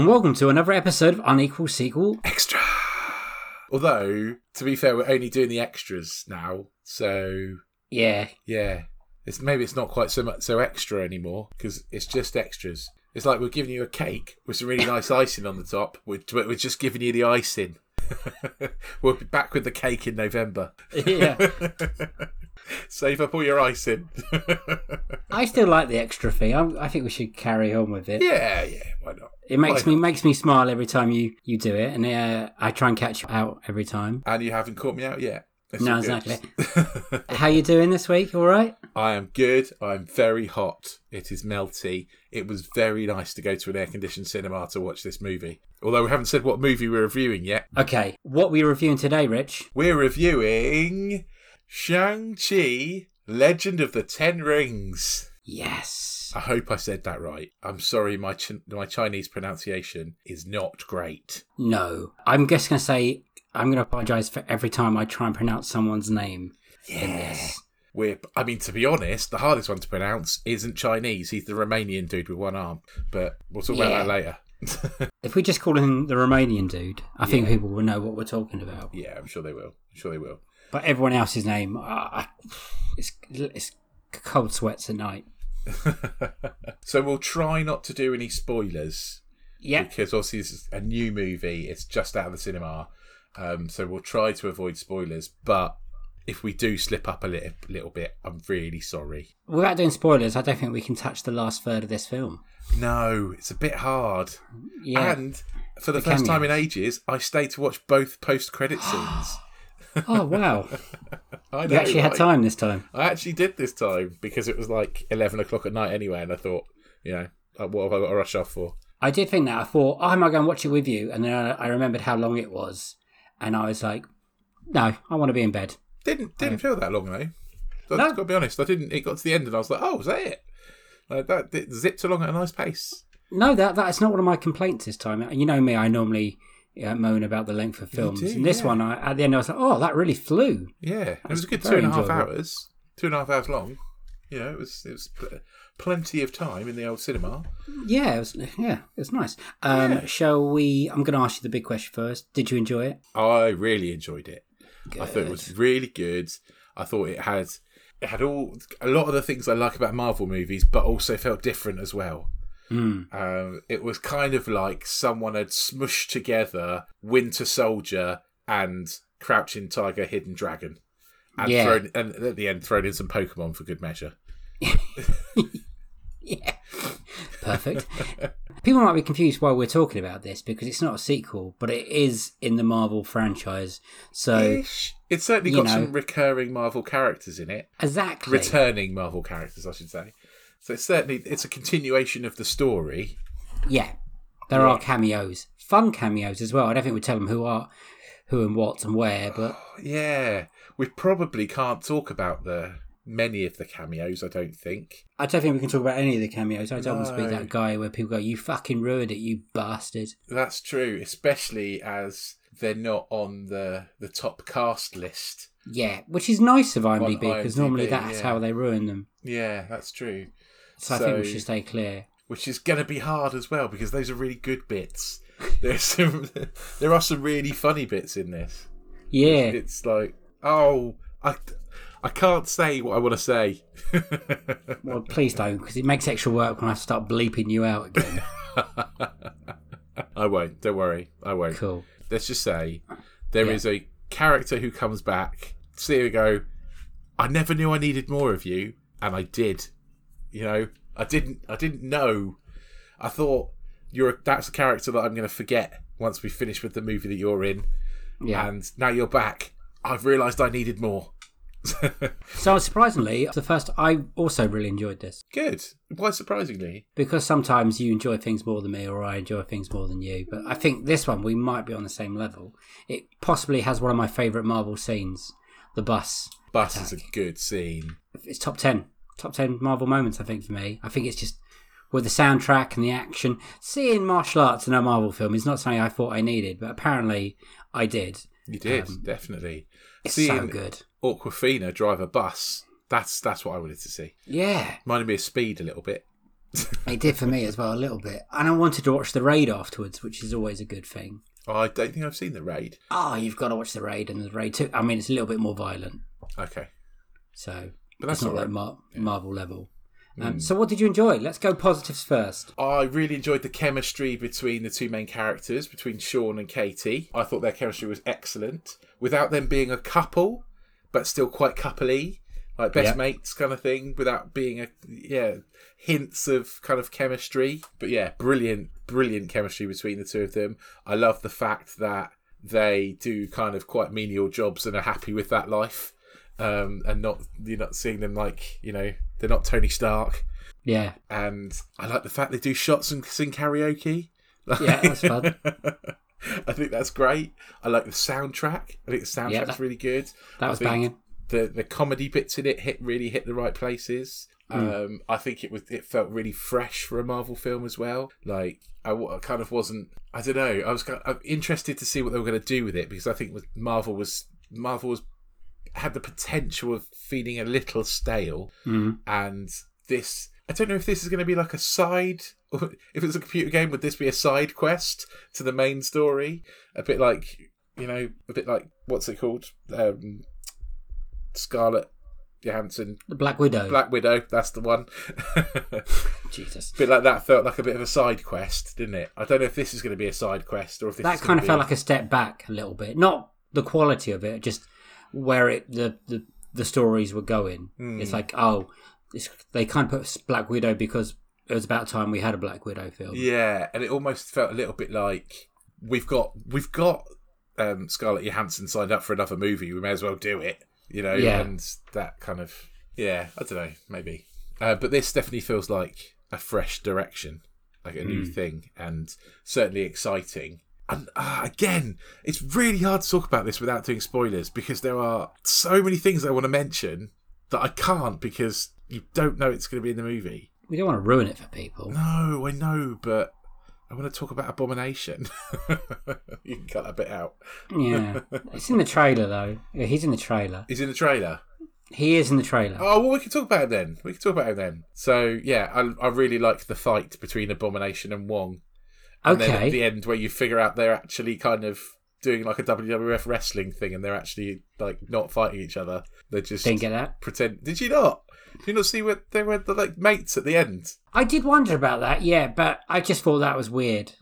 and welcome to another episode of Unequal Sequel. extra. Although, to be fair, we're only doing the extras now, so Yeah, yeah, it's maybe it's not quite so much so extra anymore because it's just extras. It's like we're giving you a cake with some really nice icing on the top, we're, we're just giving you the icing. we'll be back with the cake in November. yeah. Save up all your icing. I still like the extra fee. I, I think we should carry on with it. yeah, yeah, why not? It makes Why me not? makes me smile every time you you do it, and uh, I try and catch you out every time. And you haven't caught me out yet. No, good. exactly. How you doing this week? All right? I am good. I'm very hot. It is melty. It was very nice to go to an air conditioned cinema to watch this movie. Although we haven't said what movie we're reviewing yet. Okay. What we're reviewing today, Rich? We're reviewing Shang-Chi, Legend of the Ten Rings. Yes. I hope I said that right. I'm sorry, my Ch- my Chinese pronunciation is not great. No. I'm just gonna say I'm gonna apologise for every time I try and pronounce someone's name. Yes. We're, I mean, to be honest, the hardest one to pronounce isn't Chinese. He's the Romanian dude with one arm. But we'll talk Yeah. about that later. If we just call him the Romanian dude, I think people will know what we're talking about. yeah, I'm sure they will. I'm sure they will. But everyone else's name, uh, it's it's cold sweats at night. so we'll try not to do any spoilers Yeah. because obviously this is a new movie. It's just out of the cinema, um, so we'll try to avoid spoilers. But if we do slip up a little, little bit, I'm really sorry. Without doing spoilers, I don't think we can touch the last third of this film. No, it's a bit hard. Yeah. And for the, The first time in ages, I stayed to watch both post-credit scenes. oh wow, I you actually had time this time. I actually did this time because it was like eleven o'clock at night anyway, and I thought, you know, what have I got to rush off for? I did think that. I thought, oh, am I going to watch it with you? And then I, I remembered how long it was, and I was like, no, I want to be in bed. Didn't didn't feel that long though. I've No. got to be honest. I didn't. It got to the end and I was like, oh, was that it? Like that it zipped along at a nice pace. No, that that's not one of my complaints this time. You know me, I normally uh, moan about the length of films. do, and this yeah. one, I, at the end, I was like, oh, that really flew. Yeah, it was a good two and a half enjoyable. hours. Two and a half hours long. You know, it was it was pl- plenty of time in the old cinema. Yeah, it was, yeah, it was nice. Um, Yeah. Shall we? I'm going to ask you the big question first. Did you enjoy it? I really enjoyed it. I thought it was really good. I thought it had it had all a lot of the things I like about Marvel movies, but also felt different as well. Mm. Um, it was kind of like someone had smushed together Winter Soldier and Crouching Tiger, Hidden Dragon, and Yeah. thrown and at the end thrown in some Pokemon for good measure. Yeah, perfect. People might be confused why we're talking about this because it's not a sequel, but it is in the Marvel franchise. So Ish. It's certainly got know. some recurring Marvel characters in it, exactly, returning Marvel characters, I should say. So it's certainly it's a continuation of the story. yeah, there are cameos, fun cameos as well. I don't think we tell them who are, who and what and where, but Yeah, we probably can't talk about the many of the cameos. I don't think. I don't think we can talk about any of the cameos. I don't want to be that guy where people go, "You fucking ruined it, you bastard." That's true, especially as they're not on the the top cast list Yeah, which is nice of IMDb because normally that's yeah. how they ruin them. Yeah, that's true. So, I think we should stay clear. Which is going to be hard as well because those are really good bits. There's some, there are some really funny bits in this. Yeah, It's like, oh, I, I can't say what I want to say. well, please don't because it makes extra work when I have to start bleeping you out again. I won't. Don't worry. I won't. cool. Let's just say there Yeah. is a character who comes back. See we go. I never knew I needed more of you, and I did. You know, I didn't. I didn't know. I thought you're. A, that's a character that I'm going to forget once we finish with the movie that you're in, Yeah. and now you're back. I've realised I needed more. So surprisingly, the first I also really enjoyed this Good. Why surprisingly? because sometimes you enjoy things more than me, or I enjoy things more than you. But I think this one we might be on the same level. It possibly has one of my favourite Marvel scenes, the bus. Bus is a good scene. It's top ten, top ten Marvel moments. I think for me, I think it's just with the soundtrack and the action. Seeing martial arts in a Marvel film is not something I thought I needed, but apparently I did. You did definitely. Um, It's Seeing so good. Awkwafina drive a bus. That's that's what I wanted to see. Yeah, Reminded me of Speed a little bit. it did for me as well a little bit. And I wanted to watch the raid afterwards, which is always a good thing. Oh, I don't think I've seen the raid. Oh, you've got to watch the raid and the raid too. I mean, it's a little bit more violent, Okay, so but that's not all like. Mar- Marvel level. Um, So, what did you enjoy? Let's go positives first. I really enjoyed the chemistry between the two main characters, between Sean and Katie. I thought their chemistry was excellent, without them being a couple, but still quite coupley, like best Yep. mates kind of thing, without being a yeah hints of kind of chemistry. But yeah, brilliant, brilliant chemistry between the two of them. I love the fact that they do kind of quite menial jobs and are happy with that life. Um, and not you're not seeing them like you know they're not Tony Stark Yeah, and I like the fact they do shots and sing karaoke. Yeah, that's fun. I think that's great. I like the soundtrack. I think the soundtrack's Yeah, that- really good. that was banging. The the comedy bits in it hit really hit the right places. Mm. Um, I think it was it felt really fresh for a Marvel film as well. Like I, I kind of wasn't. I don't know. I was kind I'm interested to see what they were going to do with it because I think Marvel was Marvel was had the potential of feeling a little stale Mm. and this I don't know if this is going to be like a side or if it's a computer game would this be a side quest to the main story a bit like you know a bit like what's it called um Scarlett Johansson The Black Widow. Black Widow that's the one Jesus. bit like that felt like a bit of a side quest didn't it I don't know if this is going to be a side quest or if this That kind of felt like a step back a little bit. Not the quality of it, just where it the the, the stories were going. Hmm. It's like oh, it's, they kind of put Black Widow because it was about time we had a Black Widow film. Yeah, and it almost felt a little bit like we've got we've got um, Scarlett Johansson signed up for another movie. We may as well do it, you know. Yeah. And that kind of yeah, I don't know, maybe. Uh, but this definitely feels like a fresh direction, like a new thing, and certainly exciting. And uh, again, it's really hard to talk about this without doing spoilers because there are so many things I want to mention that I can't because you don't know it's going to be in the movie. We don't want to ruin it for people. No, I know, but I want to talk about Abomination. you can cut that bit out. Yeah, it's in the trailer though. Yeah, he's in the trailer. He's in the trailer. He is in the trailer. Oh, well, we can talk about it then. We can talk about it then. So, yeah, I, I really like the fight between Abomination and Wong. And then at okay. the end, where you figure out they're actually kind of doing like a WWF wrestling thing and they're actually like not fighting each other. They're just Didn't get that. pretend. Did you not? Did you not see what they were the like mates at the end? I did wonder about that. Yeah, but I just thought that was weird.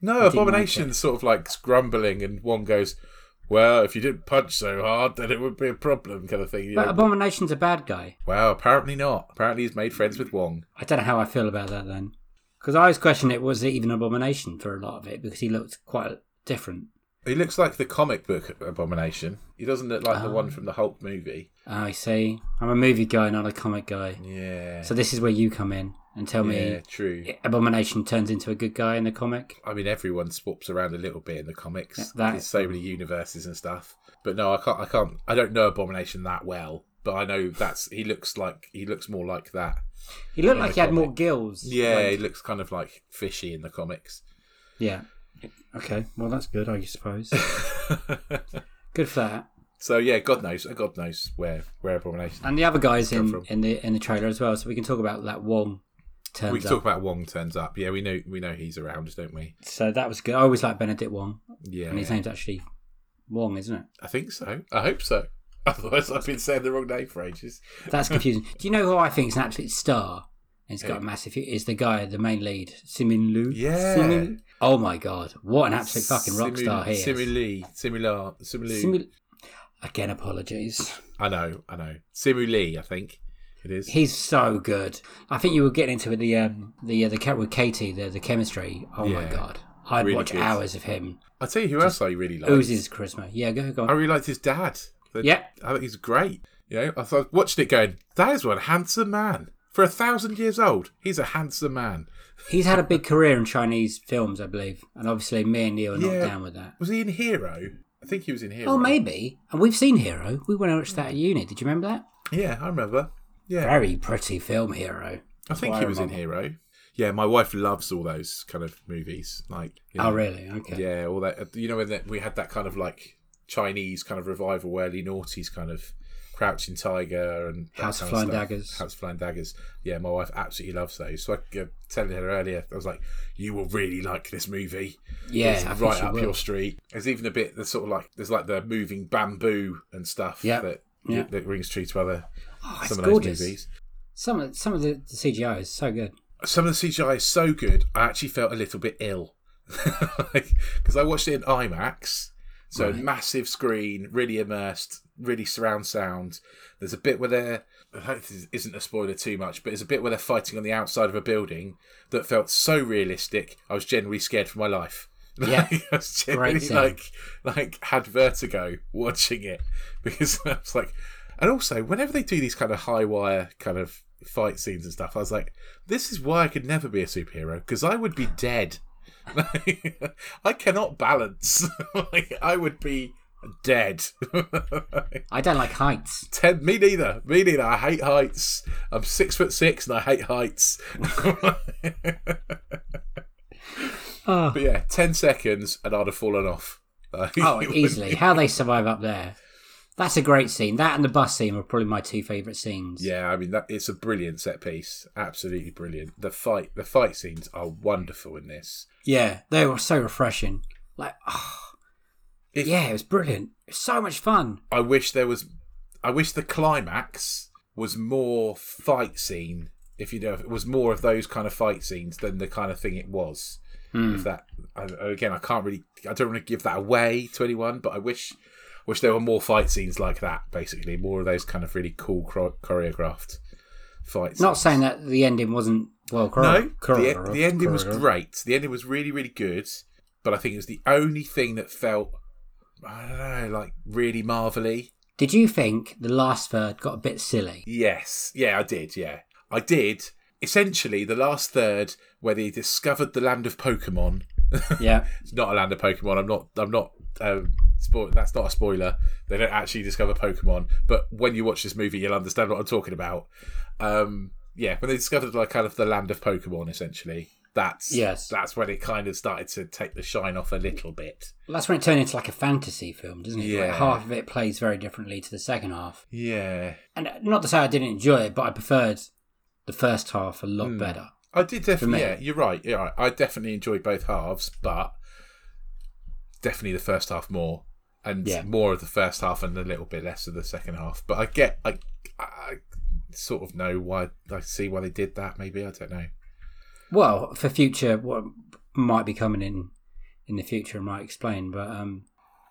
No, like Abomination's sort of like grumbling, and Wong goes, "Well, if you didn't punch so hard, then it would be a problem," kind of thing. You But know? Abomination's a bad guy. well, apparently not. Apparently, he's made friends with Wong. I don't know how I feel about that then. Because I always question it was it even an Abomination for a lot of it because he looked quite different. He looks like the comic book Abomination. He doesn't look like the one ah. from the Hulk movie. Ah, I see. I'm a movie guy, not a comic guy. Yeah. So this is where you come in and tell yeah, me true. Abomination turns into a good guy in the comic. I mean, everyone swaps around a little bit in the comics. Yeah, that- There's so many universes and stuff. But no, I can't. I can't. I don't know Abomination that well, but I know that's he looks like he looks more like that. He looked like he had more gills. Yeah, Like- he looks kind of like fishy in the comics. yeah. Okay, well that's good, I suppose. good for that. So yeah, God knows, God knows where where Abomination. And the other guys in, from. in the in the trailer as well, so we can talk about that Wong turns we can up. talk about Wong turns up. Yeah, we know we know he's around, don't we? So that was good. I always like Benedict Wong, Yeah, and his name's actually Wong, isn't it? I think so. I hope so. Otherwise, I've been saying the wrong name for ages. That's confusing. Do you know who I think is an absolute star? And he's got a Who? massive. Is the guy, the main lead, Simin Lu? Yeah. Simin- Oh my god, what an absolute fucking rock Simu- star he is. Simu Lee, Simu Lee. Simu- Again, apologies. I know, I know. Simu Lee, I think it is. He's so good. I think you were getting into the um, the uh, the cat with Katie, the the chemistry. Oh my god, I'd Really watch good. hours of him. I'll tell you who else I really like. Oozes charisma. Yeah, go go. I On. really liked his dad. The- Yeah. I think he's great. You know, I was watching it going, that is one handsome man. For a thousand years old, he's a handsome man. He's had a big career in Chinese films, I believe, and obviously me and Neil are not down with that. Was he in Hero? I think he was in Hero. Oh, maybe. And we've seen Hero. We went and watched that at uni. Did you remember that? Yeah, I remember. Yeah. Very pretty film, Hero. I think he was in. Hero. Yeah, my wife loves all those kind of movies. Like, you Oh, really? Okay. Yeah, all that. You know, when that we had that kind of like Chinese kind of revival, early noughties kind of Crouching Tiger and House of Flying. Daggers. House of Flying Daggers. Yeah, my wife absolutely loves those. So I uh, telling her earlier, I was like, "You will really like this movie. Yeah, it's I right up will. your street." There's even a bit that's sort of like there's like the moving bamboo and stuff Yeah, that yeah. that rings true to other Oh, some of gorgeous. those movies. Some of some of the, the CGI is so good. some of the CGI is so good, I actually felt a little bit ill because I watched it in IMAX, so Right. massive screen, really immersed, really surround sound. There's a bit where they're I hope this isn't a spoiler too much, but there's a bit where they're fighting on the outside of a building that felt so realistic. I was genuinely scared for my life. Yeah. I was genuinely like like had vertigo watching it because I was like, and also whenever they do these kind of high wire kind of fight scenes and stuff, I was like, this is why I could never be a superhero because I would be dead. I cannot balance. like, I would be dead. I don't like heights. Ten, me neither. Me neither. I hate heights. I'm six foot six and I hate heights. Oh, But yeah, ten seconds and I'd have fallen off. Like, oh easily. How they survive up there. That's a great scene. That and the bus scene are probably my two favourite scenes. Yeah, I mean that it's a brilliant set piece. Absolutely brilliant. The fight, the fight scenes are wonderful in this. Yeah, they were so refreshing. Like, oh, If- yeah, it was brilliant. It was so much fun. I wish there was. I wish the climax was more fight scene. If you know, if it was more of those kind of fight scenes than the kind of thing it was. Hmm. If that I, again, I can't really. I don't want to give that away to anyone, but I wish, wish there were more fight scenes like that. Basically, more of those kind of really cool choreographed fights. Not saying that the ending wasn't well choreographed. No, the, the ending was great. The ending was really, really good. But I think it was the only thing that felt, I don't know, like really marvelly. Did you think the last third got a bit silly? Yes, yeah, I did. Yeah, I did. Essentially, the last third where they discovered the land of Pokemon. Yeah. it's not a land of Pokemon. I'm not. I'm not. Um, spoil- that's not a spoiler. They don't actually discover Pokemon, but when you watch this movie, you'll understand what I'm talking about. Um, yeah, when they discovered like kind of the land of Pokemon, essentially, that's Yes. that's when it kind of started to take the shine off a little bit. Well, that's when it turned into like a fantasy film, doesn't it? Like Yeah. half of it plays very differently to the second half. Yeah, And not to say I didn't enjoy it, but I preferred the first half a lot better. I did definitely. Yeah, you're right. You're right. I definitely enjoyed both halves, but definitely the first half more, and Yeah. more of the first half and a little bit less of the second half. But I get, I, I sort of know why. I see why they did that. Maybe I don't know. Well, for future, what might be coming in in the future, I might explain. But um,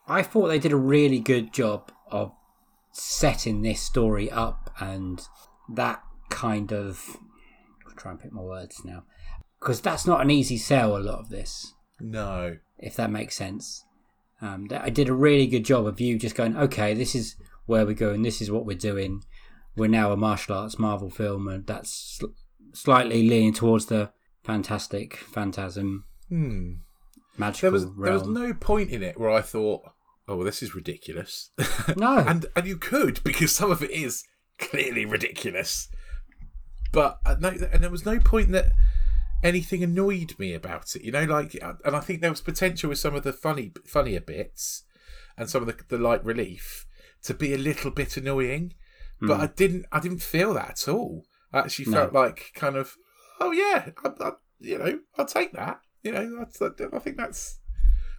I thought they did a really good job of setting this story up and that kind of. I'll try and pick my words now, because that's not an easy sell. A lot of this. No. if that makes sense. Um, that I did a really good job of you just going, okay, this is where we're going, this is what we're doing. We're now a martial arts Marvel film, and that's sl- slightly leaning towards the fantastic, phantasm, Hmm. magical There was there was no point in it where I thought, oh, well, this is ridiculous. No. and and you could because some of it is clearly ridiculous. But uh, no, and there was no point that anything annoyed me about it. You know, like, uh, and I think there was potential with some of the funny funnier bits and some of the the light relief. to be a little bit annoying, but I didn't. I didn't feel that at all. I actually No. felt like kind of, oh yeah, I, I, you know, I'll take that. You know, that's, I think that's,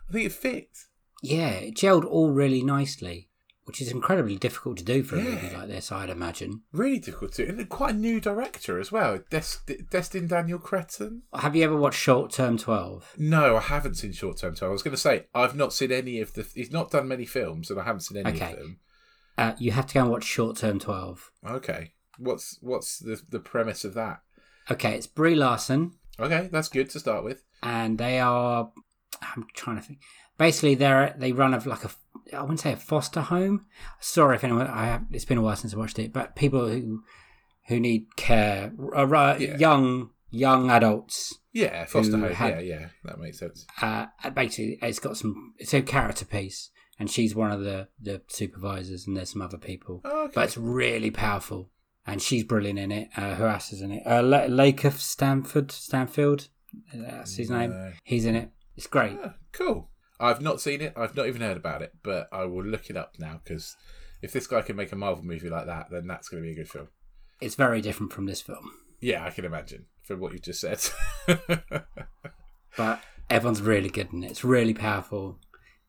I think it fits. Yeah, it gelled all really nicely, which is incredibly difficult to do for a movie like this, I'd imagine. Really difficult to, and quite a new director as well. Des- Destin Daniel Cretton. Have you ever watched Short Term 12? No, I haven't seen Short Term Tour. I was going to say I've not seen any of the. He's not done many films, and I haven't seen any Okay. of them. Uh, you have to go and watch Short Term 12. Okay, what's what's the the premise of that? Okay, it's Brie Larson, Okay, that's good to start with. and they are. I'm trying to think. Basically, they're they run of like a. I wouldn't say a foster home. Sorry if anyone. I have, it's been a while since I watched it, but people who who need care, uh, Yeah. young young adults. Yeah, foster home. had- Yeah, yeah, that makes sense. Uh, basically, it's got some. It's a character piece, and she's one of the the supervisors, and there's some other people. Oh, okay. But it's really powerful, and she's brilliant in it. Uh, who else is in it? Uh, La- Lakeith Stanford, Stanfield, that's his name. He's in it. It's great. Ah, cool. I've not seen it. I've not even heard about it, but I will look it up now because if this guy can make a Marvel movie like that, then that's going to be a good film. It's very different from this film, Yeah, I can imagine from what you just said. but everyone's really good in it. It's really powerful,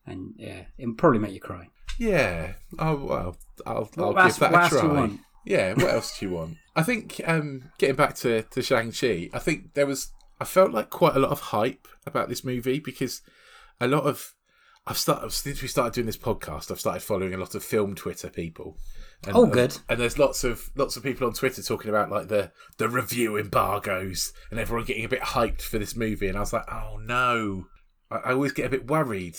and yeah, it'll probably make you cry. yeah. Oh well, I'll, I'll give that what a try. you want? Yeah. What else do you want? I think um, getting back to to Shang Chi, I think there was. I felt like quite a lot of hype about this movie because a lot of I've started since we started doing this podcast. I've started following a lot of film Twitter people. And, Oh, um, good. And there's lots of lots of people on Twitter talking about like the the review embargoes and everyone getting a bit hyped for this movie. And I was like, oh no! I, I always get a bit worried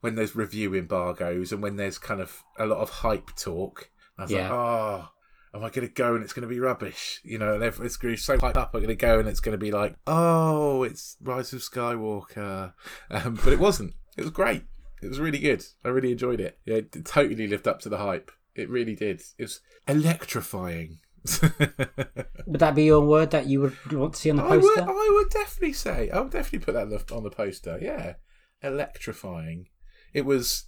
when there's review embargoes and when there's kind of a lot of hype talk. I was like, Yeah. oh. Am I going to go and it's going to be rubbish? You know, and everyone's going to be so hyped up. I'm going to go and it's going to be like, oh, it's Rise of Skywalker. Um, but it wasn't. It was great. It was really good. I really enjoyed it. Yeah, it totally lived up to the hype. It really did. It was electrifying. Would that be your word that you would want to see on the I would, poster? I would definitely say. I would definitely put that on the, on the poster. Yeah, electrifying. It was.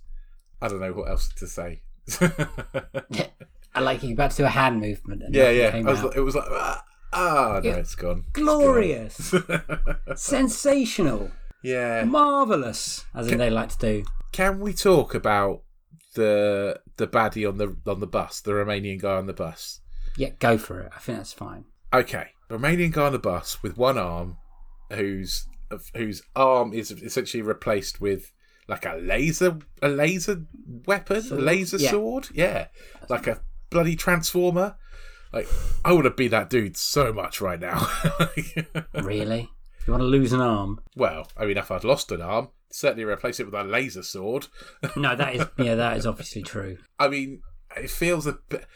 I don't know what else to say. I like you about to do a hand movement. And yeah, yeah. was, it was like ah, ah no, Yeah. it's gone. It's glorious, gone. sensational, yeah. marvelous, as in they like to do. Can we talk about the the baddie on the on the bus, the Romanian guy on the bus? Yeah, go for it. I think that's fine. Okay, Romanian guy on the bus with one arm, whose whose arm is essentially replaced with like a laser a laser weapon, a laser Yeah. sword. Yeah, like a bloody transformer. Like I would have been that dude so much right now. Really? You want to lose an arm? well, I mean, if I'd lost an arm, certainly replace it with a laser sword. No, that is yeah, that is obviously true. I mean, it feels a bit.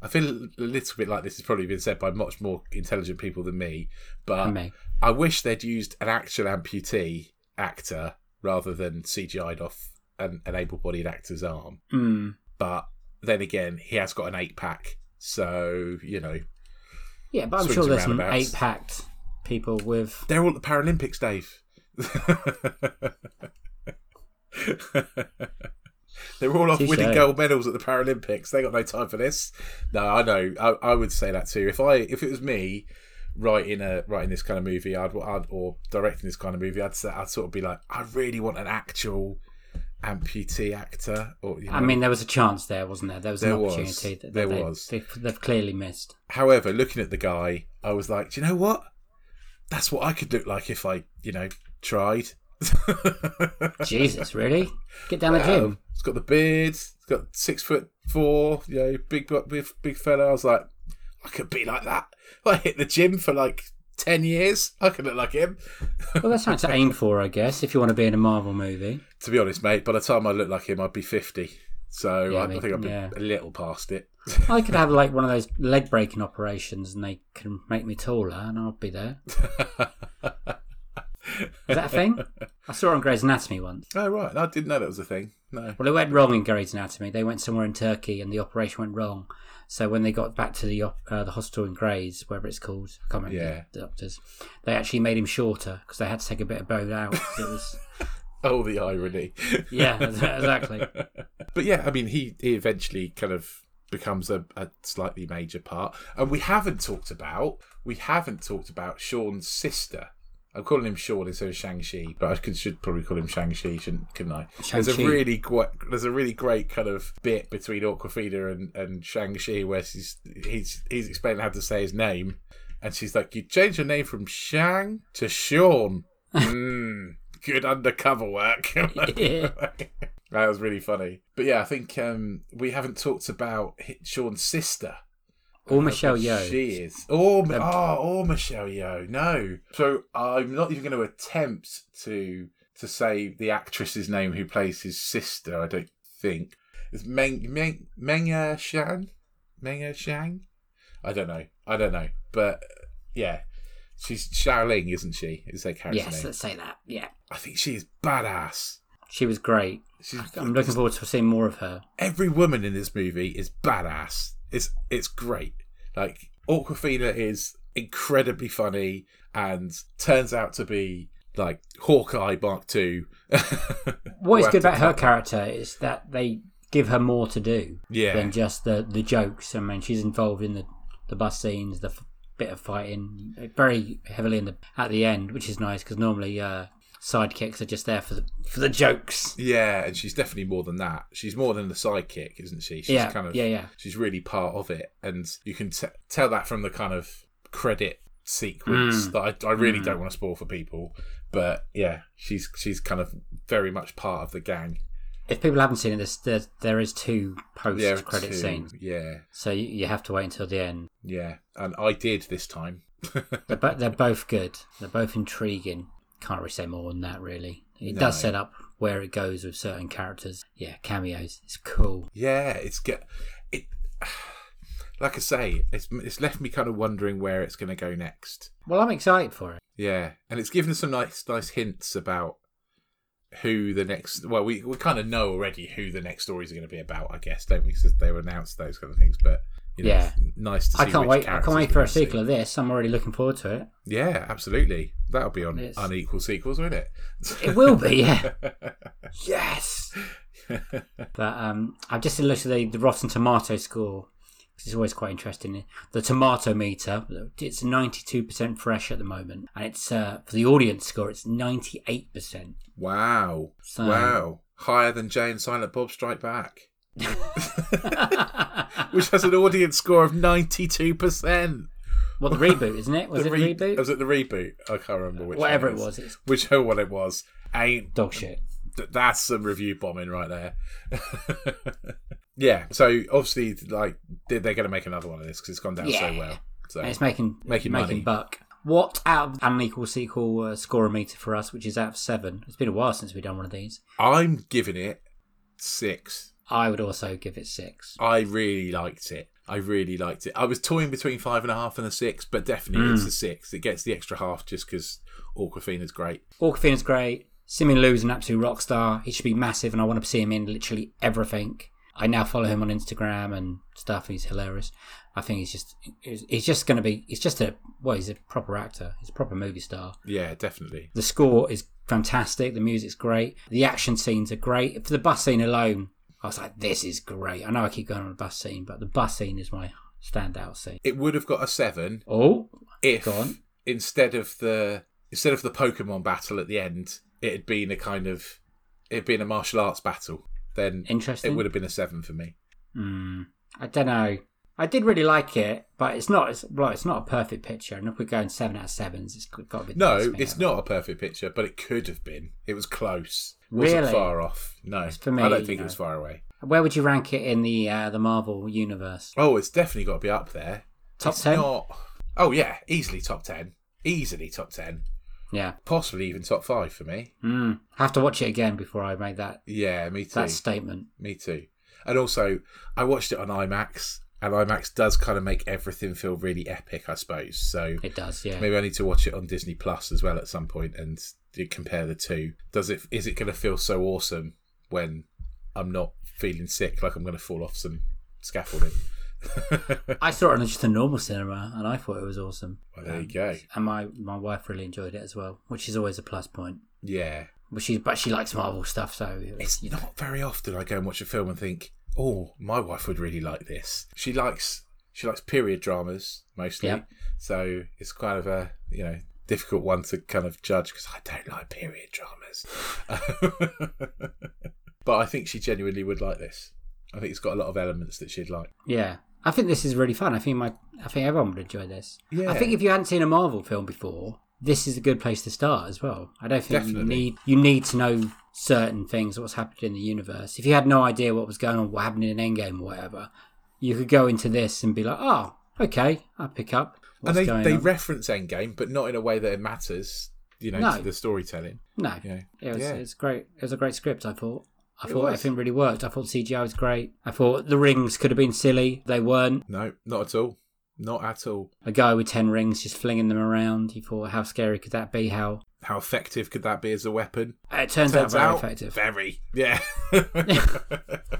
I feel a little bit like this has probably been said by much more intelligent people than me, but And me. I wish they'd used an actual amputee actor rather than CGI'd off an, an able-bodied actor's arm. Mm. But then again, he has got an eight-pack, so you know Yeah, but I'm sure there's some eight packed people with. they're all at the Paralympics, Dave. They're all off winning gold medals at the Paralympics. They got no time for this. No, I know. I, I would say that too. If I if it was me writing a writing this kind of movie, I'd, I'd or directing this kind of movie, I'd say, I'd sort of be like, I really want an actual amputee actor. Or you know. I mean, there was a chance there, wasn't there? There was There an was. opportunity that, that There they, was. They, they've clearly missed. However, looking at the guy, I was like, do you know what? That's what I could look like if I, you know, tried. Jesus, really? Get down the gym. It's got the beard. It's got six foot four. You know, big, big, big fella. I was like, I could be like that. I hit the gym for like ten years. I could look like him. Well, that's something to aim for, I guess, if you want to be in a Marvel movie. to be honest, mate, by the time I look like him, I'd be fifty. So Yeah, I, I think I'd be yeah. a little past it. I could have like one of those leg breaking operations and they can make me taller and I'll be there. Is that a thing? I saw it on Grey's Anatomy once. oh right, I didn't know that was a thing. No. Well, it went wrong in Grey's Anatomy. They went somewhere in Turkey and the operation went wrong. So when they got back to the op- uh, the hospital in Grays, whatever it's called, I can't remember Yeah. the doctors, they actually made him shorter because they had to take a bit of bone out. It was Oh, the irony. Yeah, exactly. but yeah, I mean, he, he eventually kind of becomes a, a slightly major part. And we haven't talked about we haven't talked about Sean's sister. I'm calling him Sean instead of Shang-Chi, but I could, should probably call him Shang-Chi, shouldn't, couldn't I? There's a really great, there's a really great kind of bit between Awkwafina and, and Shang-Chi where she's, he's, he's explaining how to say his name. And she's like, you changed your name from Shang to Sean. mm, good undercover work. Yeah. that was really funny. But yeah, I think um, we haven't talked about Sean's sister. Or Michelle How Yeoh. She is. Or, oh, or Michelle Yeoh. No. So I'm not even going to attempt to to say the actress's name who plays his sister. I don't think it's Meng Meng Menga Shan. Menga Shang. I don't know. I don't know. But uh, yeah, she's Xialing, isn't she? Is their character Yes, name? let's say that. Yeah. I think she's badass. She was great. She's I'm looking forward to seeing more of her. every woman in this movie is badass. It's it's great. Like Awkwafina is incredibly funny and turns out to be like Hawkeye Mark Two. What is good about her character is that they give her more to do Yeah. than just the, the jokes. I mean, she's involved in the, the bus scenes, the f- bit of fighting, very heavily in the at the end, which is nice because normally uh, sidekicks are just there for the for the jokes. Yeah, and she's definitely more than that. She's more than the sidekick, isn't she? She's Yeah, kind of yeah, yeah. She's really part of it, and you can t- tell that from the kind of credit sequence Mm. that I, I really don't want to spoil for people. But yeah, she's she's kind of very much part of the gang. If people haven't seen it, there's, there, there is two post-credit scenes, Yeah, so you, you have to wait until the end. yeah, and I did this time. They're, bo- they're both good. They're both intriguing. Can't really say more than that, really. It No. does set up where it goes with certain characters. Yeah, cameos. It's cool. Yeah, it's get it. Like I say, it's it's left me kind of wondering where it's going to go next. Well, I'm excited for it. Yeah, and it's given some nice nice hints about who the next. Well, we we kind of know already who the next stories are going to be about, I guess, don't we? Because they were announced those kind of things. But you know, Yeah. nice to see. I can't wait. I can't wait for a gonna see. sequel of this. I'm already looking forward to it. Yeah, absolutely. That'll be on It's- unequal sequels, won't it? It will be, yeah. yes. But um, I've just looked at the, the Rotten Tomato score. It's always quite interesting. The tomato meter, it's 92% fresh at the moment. And it's uh, for the audience score, it's 98%. wow, So- wow, higher than Jay and Silent Bob Strike Back, which has an audience score of ninety two percent. Well, the reboot, isn't it? Was it the reboot? Was it the reboot? I can't remember which. Whatever it was, it's Which one it was. Ain't dog shit. th- that's some review bombing right there. yeah. So obviously, like they're, going to make another one of this because it's gone down so well. So And it's making Making making, money. buck. What out of Unequal Sequel uh, score meter for us, which is out of seven? It's been a while since we've done one of these. I'm giving it six. I would also give it six. I really liked it. I really liked it. I was toying between five and a half and a six, but definitely Mm. it's a six. It gets the extra half just because Awkwafina's great. Awkwafina's great. Simu Liu's an absolute rock star. He should be massive, and I want to see him in literally everything. I now follow him on Instagram and stuff. He's hilarious. I think he's just he's he's just going to be. He's just a well, he's a proper actor. He's a proper movie star. Yeah, definitely. The score is fantastic. The music's great. The action scenes are great. For the bus scene alone, I was like, this is great. I know I keep going on the bus scene, but the bus scene is my standout scene. It would have got a seven Oh, if Go on. instead of the instead of the Pokemon battle at the end, it had been a kind of it had been a martial arts battle. Then interesting. it would have been a seven for me. Hmm. I don't know. I did really like it, but it's not. It's, well, it's not a perfect picture. And if we're going seven out of sevens, it's got to be. No, it's ever. not a perfect picture, but it could have been. It was close. It wasn't Really? far off. No, It's for me, I don't think it was far away. Where would you rank it in the uh, the Marvel universe? Oh, it's definitely got to be up there. Top It's 10? Not... Oh yeah, easily top ten. Easily top ten. Yeah. Possibly even top five for me. Mm. I have to watch it again before I make that Yeah, me too. that statement. Me too. And also, I watched it on IMAX, and IMAX does kind of make everything feel really epic, I suppose. So It does. Yeah. maybe I need to watch it on Disney Plus as well at some point and compare the two. Does it? Is it going to feel so awesome when I'm not feeling sick, like I'm going to fall off some scaffolding? I saw it in just a normal cinema, and I thought it was awesome. Well, there you go. And my my wife really enjoyed it as well, which is always a plus point. Yeah. but she but she likes Marvel stuff, so It's you know. not very often I go and watch a film and think, "Oh, my wife would really like this." She likes she likes period dramas mostly, Yep. so it's kind of a you know difficult one to kind of judge because I don't like period dramas. but I think she genuinely would like this. I think it's got a lot of elements that she'd like. Yeah, I think this is really fun. I think my, I think everyone would enjoy this. Yeah. I think if you hadn't seen a Marvel film before, this is a good place to start as well. I don't think Definitely. you need you need to know certain things, what's happening in the universe. If you had no idea what was going on, what happened in Endgame or whatever, you could go into this and be like, oh, okay, I'll pick up and they they on. reference Endgame, but not in a way that it matters. You know, No. to the storytelling. no, Yeah. it was Yeah. it's great. It was a great script. I thought. I It thought was. everything really worked. I thought CGI was great. I thought the rings could have been silly. They weren't. No, not at all. Not at all. A guy with ten rings just flinging them around. You thought, how scary could that be? How How effective could that be as a weapon? Uh, it turns, out very effective. Very. Yeah. but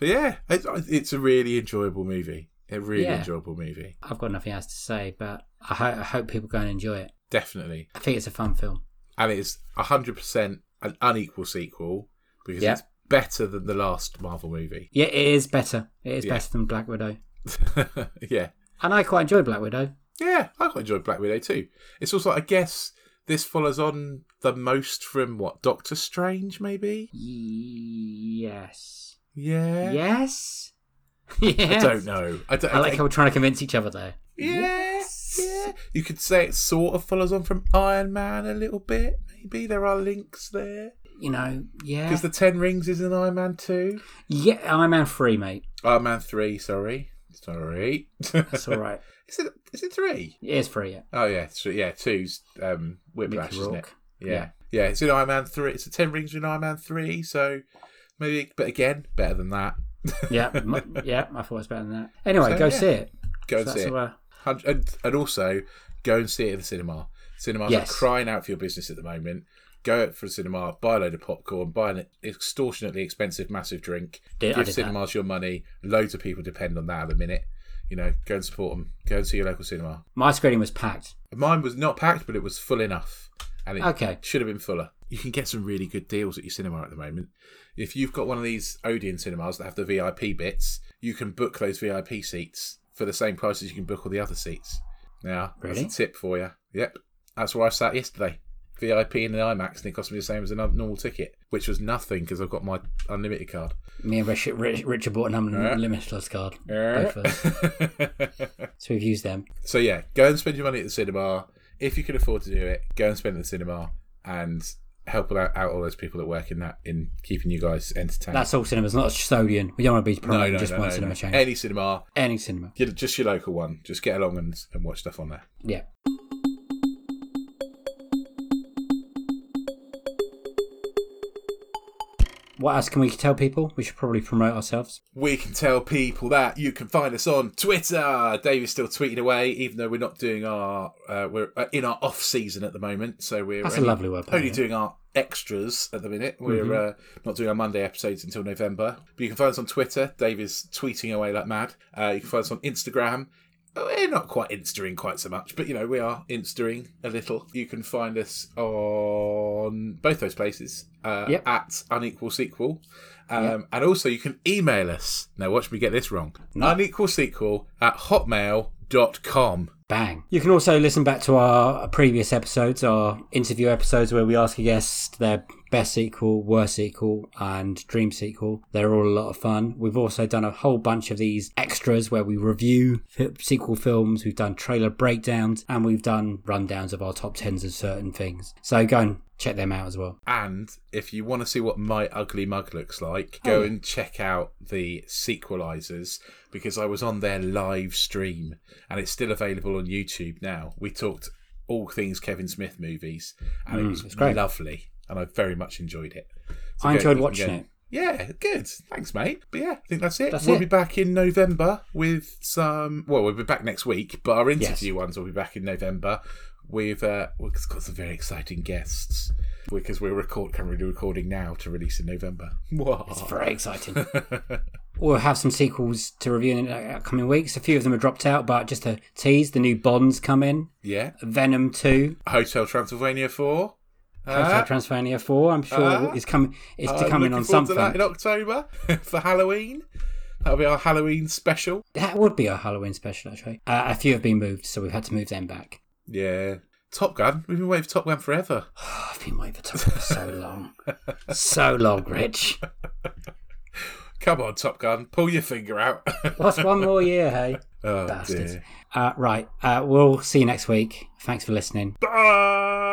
yeah, it's, it's a really enjoyable movie. A really Yeah. enjoyable movie. I've got nothing else to say, but I, ho- I hope people go and enjoy it. Definitely. I think it's a fun film. And it's 100% an unequal sequel because Yeah. it's better than the last Marvel movie. Yeah, it is better. It is Yeah. better than Black Widow, yeah. and I quite enjoy Black Widow. Yeah, I quite enjoyed Black Widow too. It's also, I guess, this follows on the most from what Doctor Strange, maybe. Yes. Yeah. Yes. I don't know. I don't. I like how we're trying to convince each other there. Yeah, yeah. You could say it sort of follows on from Iron Man a little bit. Maybe there are links there You know, yeah. because the Ten Rings is in Iron Man two. Yeah, Iron Man 3, mate. Iron Man three. Sorry, sorry. That's all right. Is it? Is it three? It is 3, yeah. Oh yeah, three, yeah. Two's um, Whiplash, Mickey isn't it? Yeah. Yeah. yeah, It's in Iron Man three. It's a Ten Rings in Iron Man three. So maybe, but again, better than that. Yeah, m- yeah, I thought it was better than that. Anyway, So, go yeah. see it. Go So and see it. and, and also go and see it in the cinema. Cinemas Yes. are crying out for your business at the moment. Go out for a cinema, buy a load of popcorn, buy an extortionately expensive massive drink, Did- give cinemas your money. Loads of people depend on that at the minute. You know, go and support them. Go and see your local cinema. My screening was packed. Mine was not packed, but it was full enough, and it Okay. should have been fuller. You can get some really good deals at your cinema at the moment. If you've got one of these Odeon cinemas that have the VIP bits, you can book those VIP seats for the same price as you can book all the other seats. Now, Really? that's a tip for you. Yep, that's where I sat yesterday. VIP in the IMAX, and it cost me the same as a normal ticket, which was nothing because I've got my unlimited card. Me and Richard, Rich, Richard bought an Yeah. unlimited card. Both of us. So we've used them. so yeah, go and spend your money at the cinema if you can afford to do it. Go and spend it at the cinema and help out, out all those people that work in that in keeping you guys entertained. That's all cinemas, not Stodian. We don't want to be no, promoting no, just no, one no, cinema no. chain. Any cinema, Any cinema. just your local one. Just get along and, and watch stuff on there. Yeah. What else can we tell people? We should probably promote ourselves. We can tell people that you can find us on Twitter. Dave is still tweeting away, even though we're not doing our uh, we're uh, in our off season at the moment. So we're That's a lovely word, Only doing our extras at the minute. We're uh, not doing our Monday episodes until November. But you can find us on Twitter. Dave is tweeting away like mad. Uh, you can find us on Instagram. We're not quite instaing quite so much, but you know we are instaing a little. You can find us on both those places uh, Yep. at unequal sequel, um, and also you can email us. Now watch me get this wrong. Unequal sequel at hotmail.com. Bang. You can also listen back to our previous episodes, our interview episodes where we ask a guest their best sequel, worst sequel, and dream sequel. They're all a lot of fun. We've also done a whole bunch of these extras where we review sequel films, we've done trailer breakdowns, and we've done rundowns of our top tens of certain things. So go and check them out as well. And if you want to see what my ugly mug looks like, go Oh. and check out the sequelizers because I was on their live stream and it's still available on YouTube now. We talked all things Kevin Smith movies and it Mm, was great. lovely and I very much enjoyed it. So I go- enjoyed watching go- it. Yeah, good. Thanks, mate. But yeah, I think that's it. That's we'll it. be back in November with some. Well, we'll be back next week, but our interview ones will be back in November. We've uh, we've got some very exciting guests because we're record currently recording now to release in November. It's very exciting. we'll have some sequels to review in the upcoming weeks. A few of them are dropped out, but just to tease, the new Bonds come in. yeah, Venom 2. Hotel Transylvania four. Hotel Transylvania Four. I'm sure Ah. is coming. Is to I'm come in on to something. that in October for Halloween. That'll be our Halloween special. That would be our Halloween special, actually. Uh, a few have been moved, so we've had to move them back. Yeah. Top Gun. We've been waiting for Top Gun forever. I've been waiting for Top Gun for so long, so long, Rich. Come on, Top Gun. Pull your finger out. What's one more year, hey? oh, Bastards. Uh, right, uh, we'll see you next week. Thanks for listening. Bye.